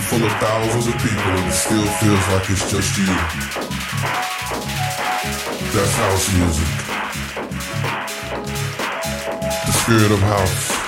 full of thousands of people and it still feels like it's just you. That's house music. The spirit of house.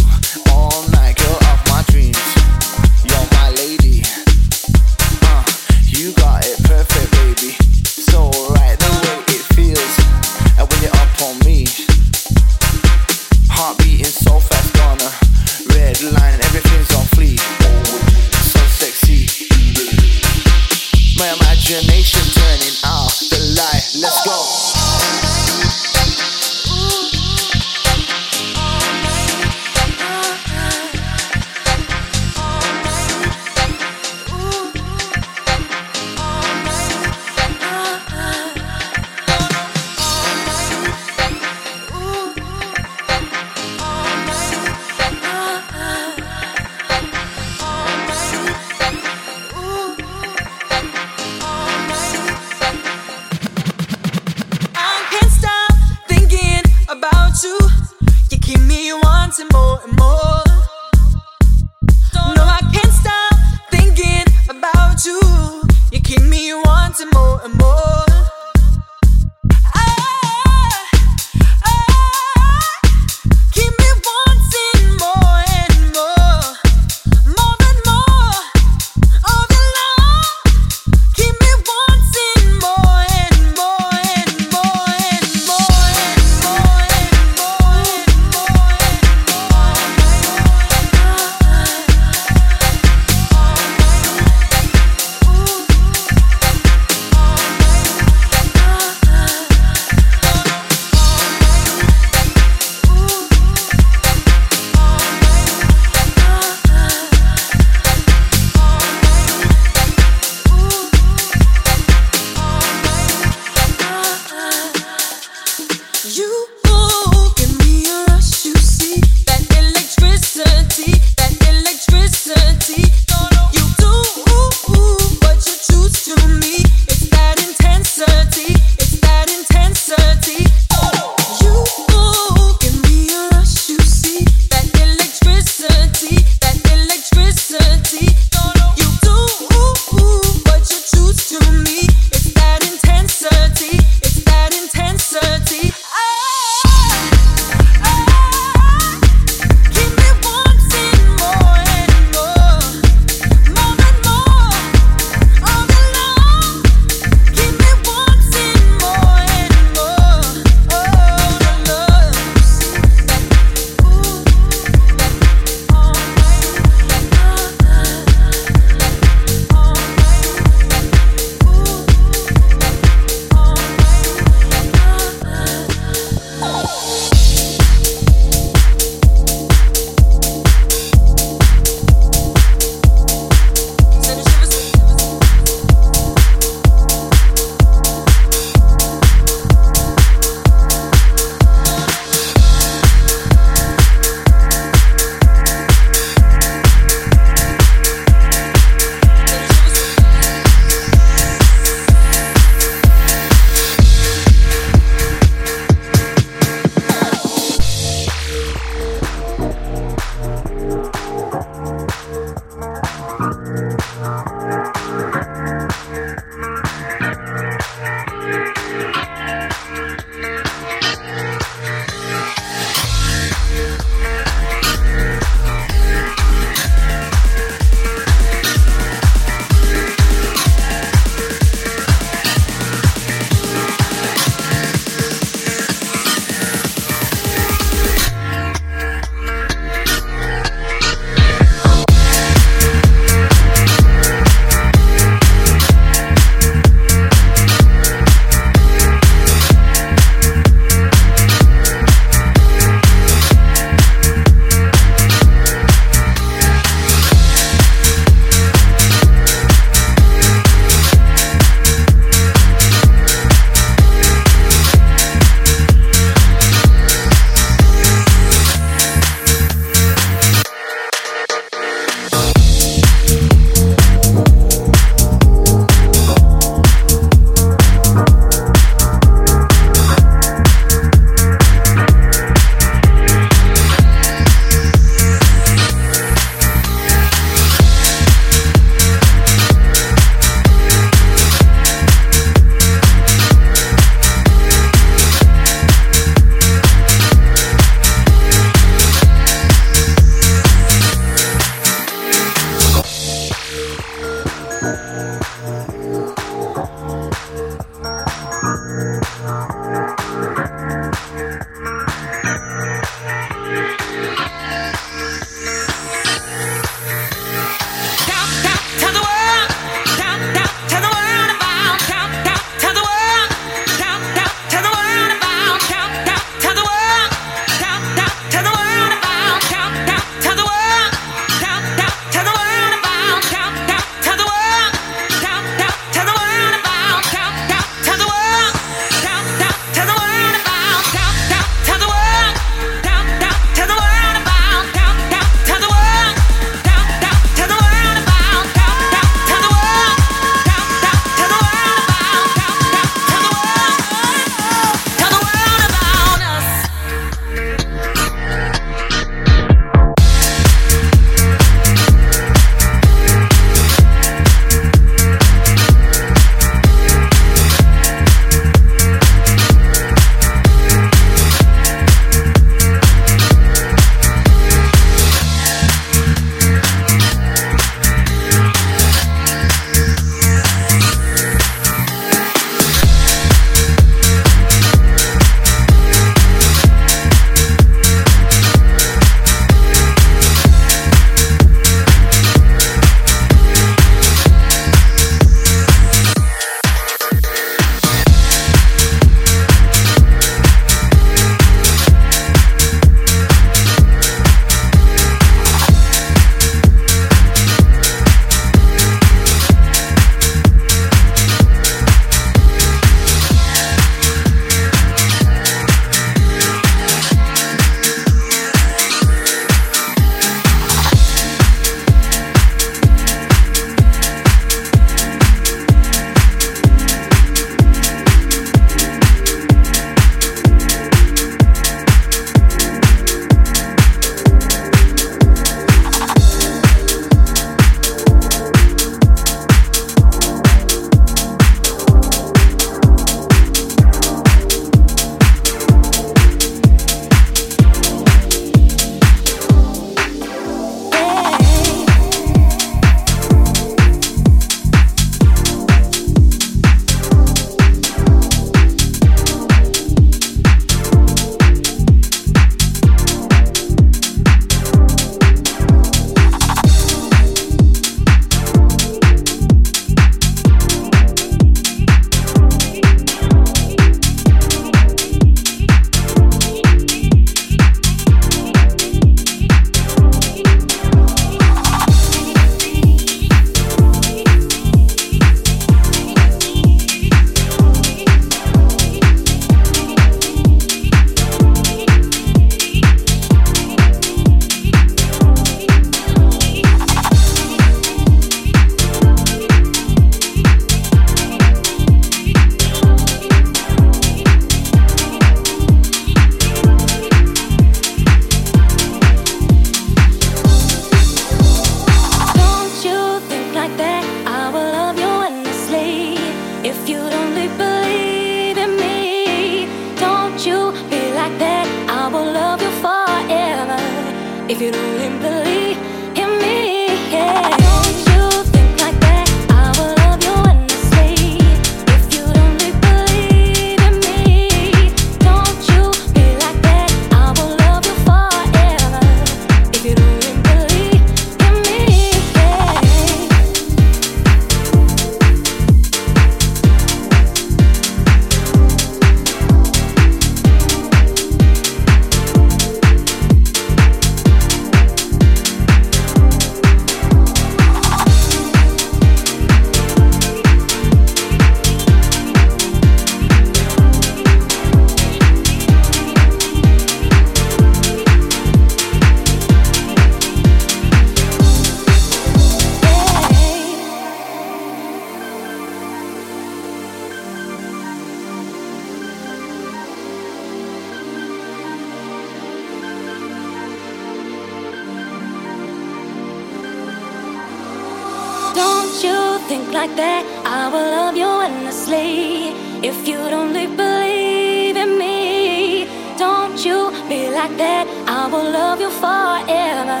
like that, I will love you endlessly. If you'd only believe in me, don't you be like that, I will love you forever.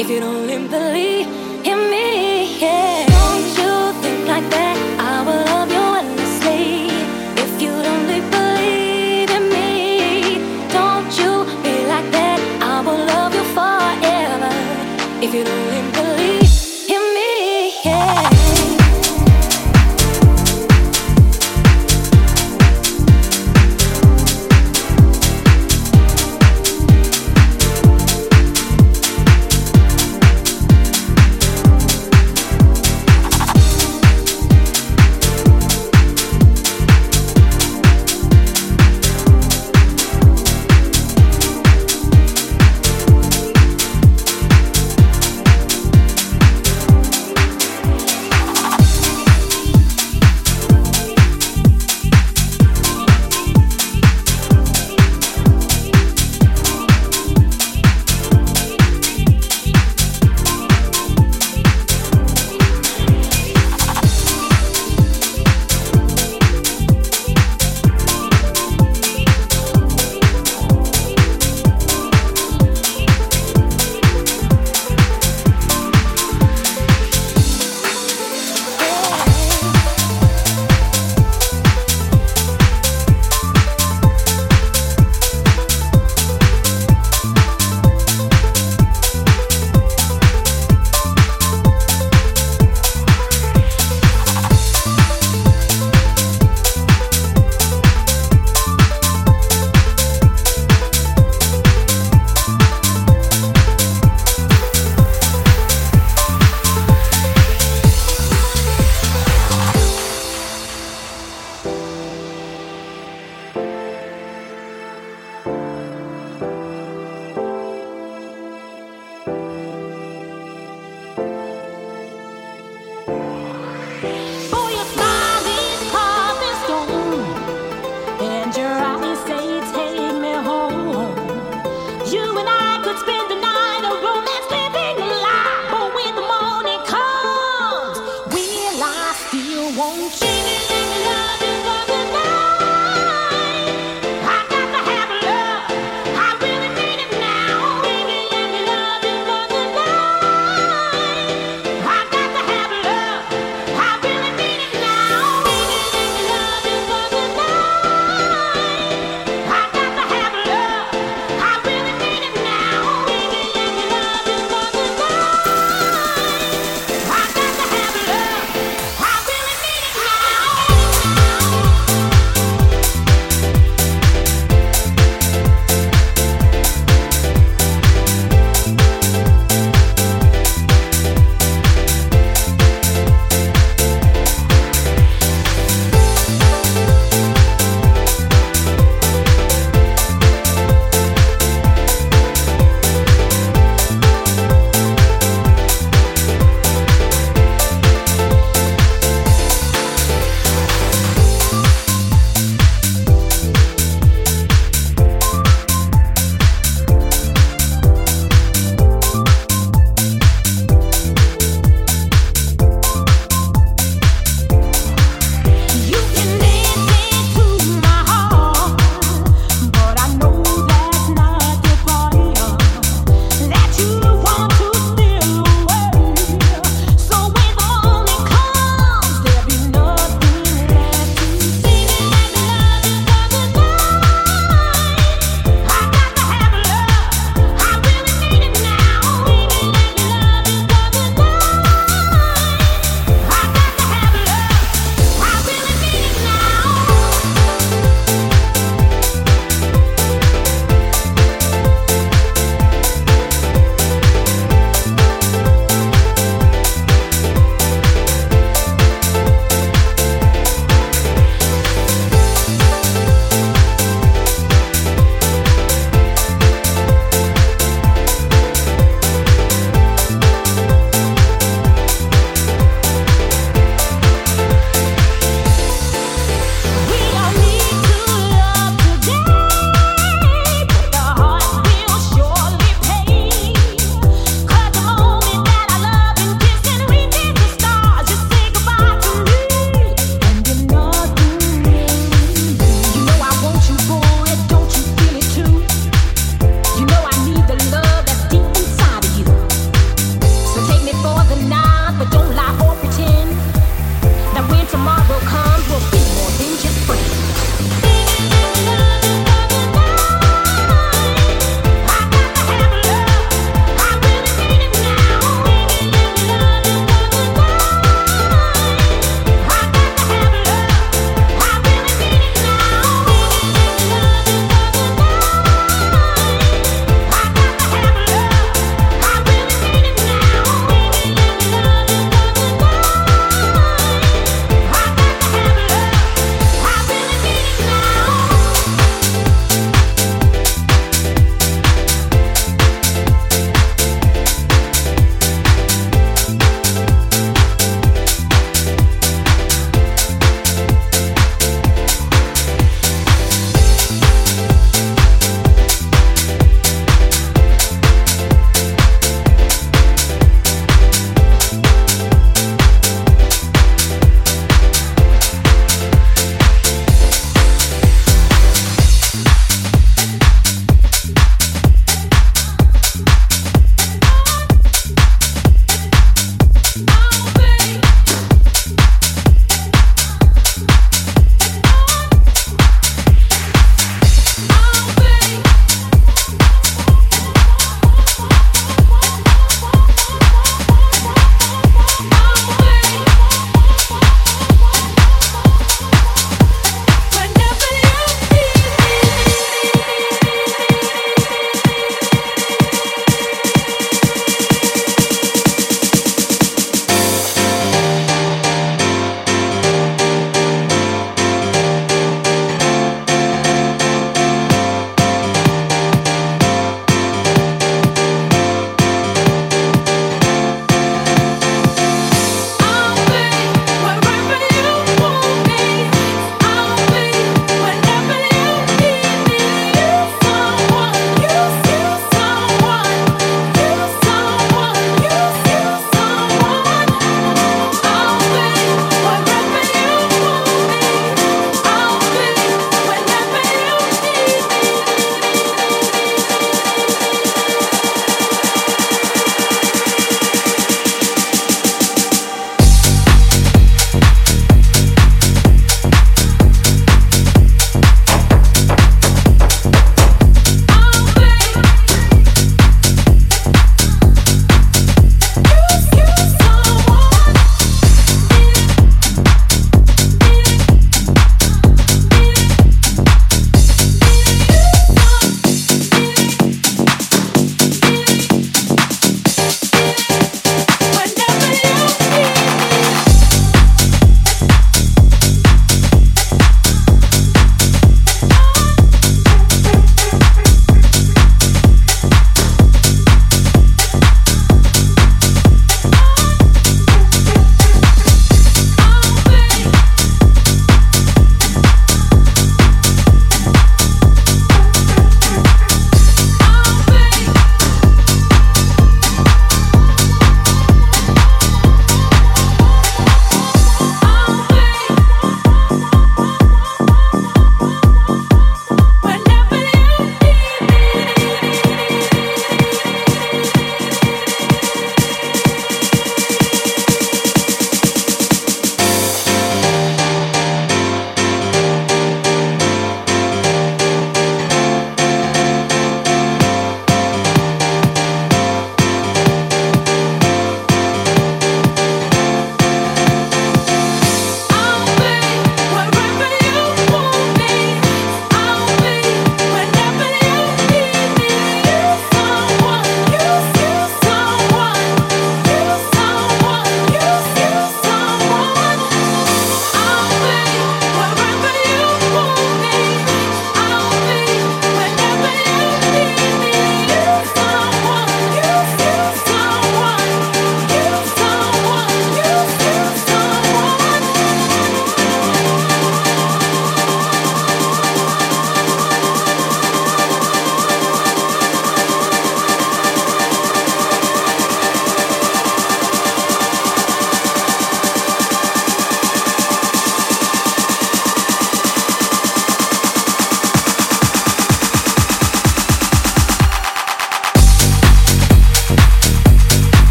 If you'd only believe in me, yeah. Don't you think like that?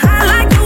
I like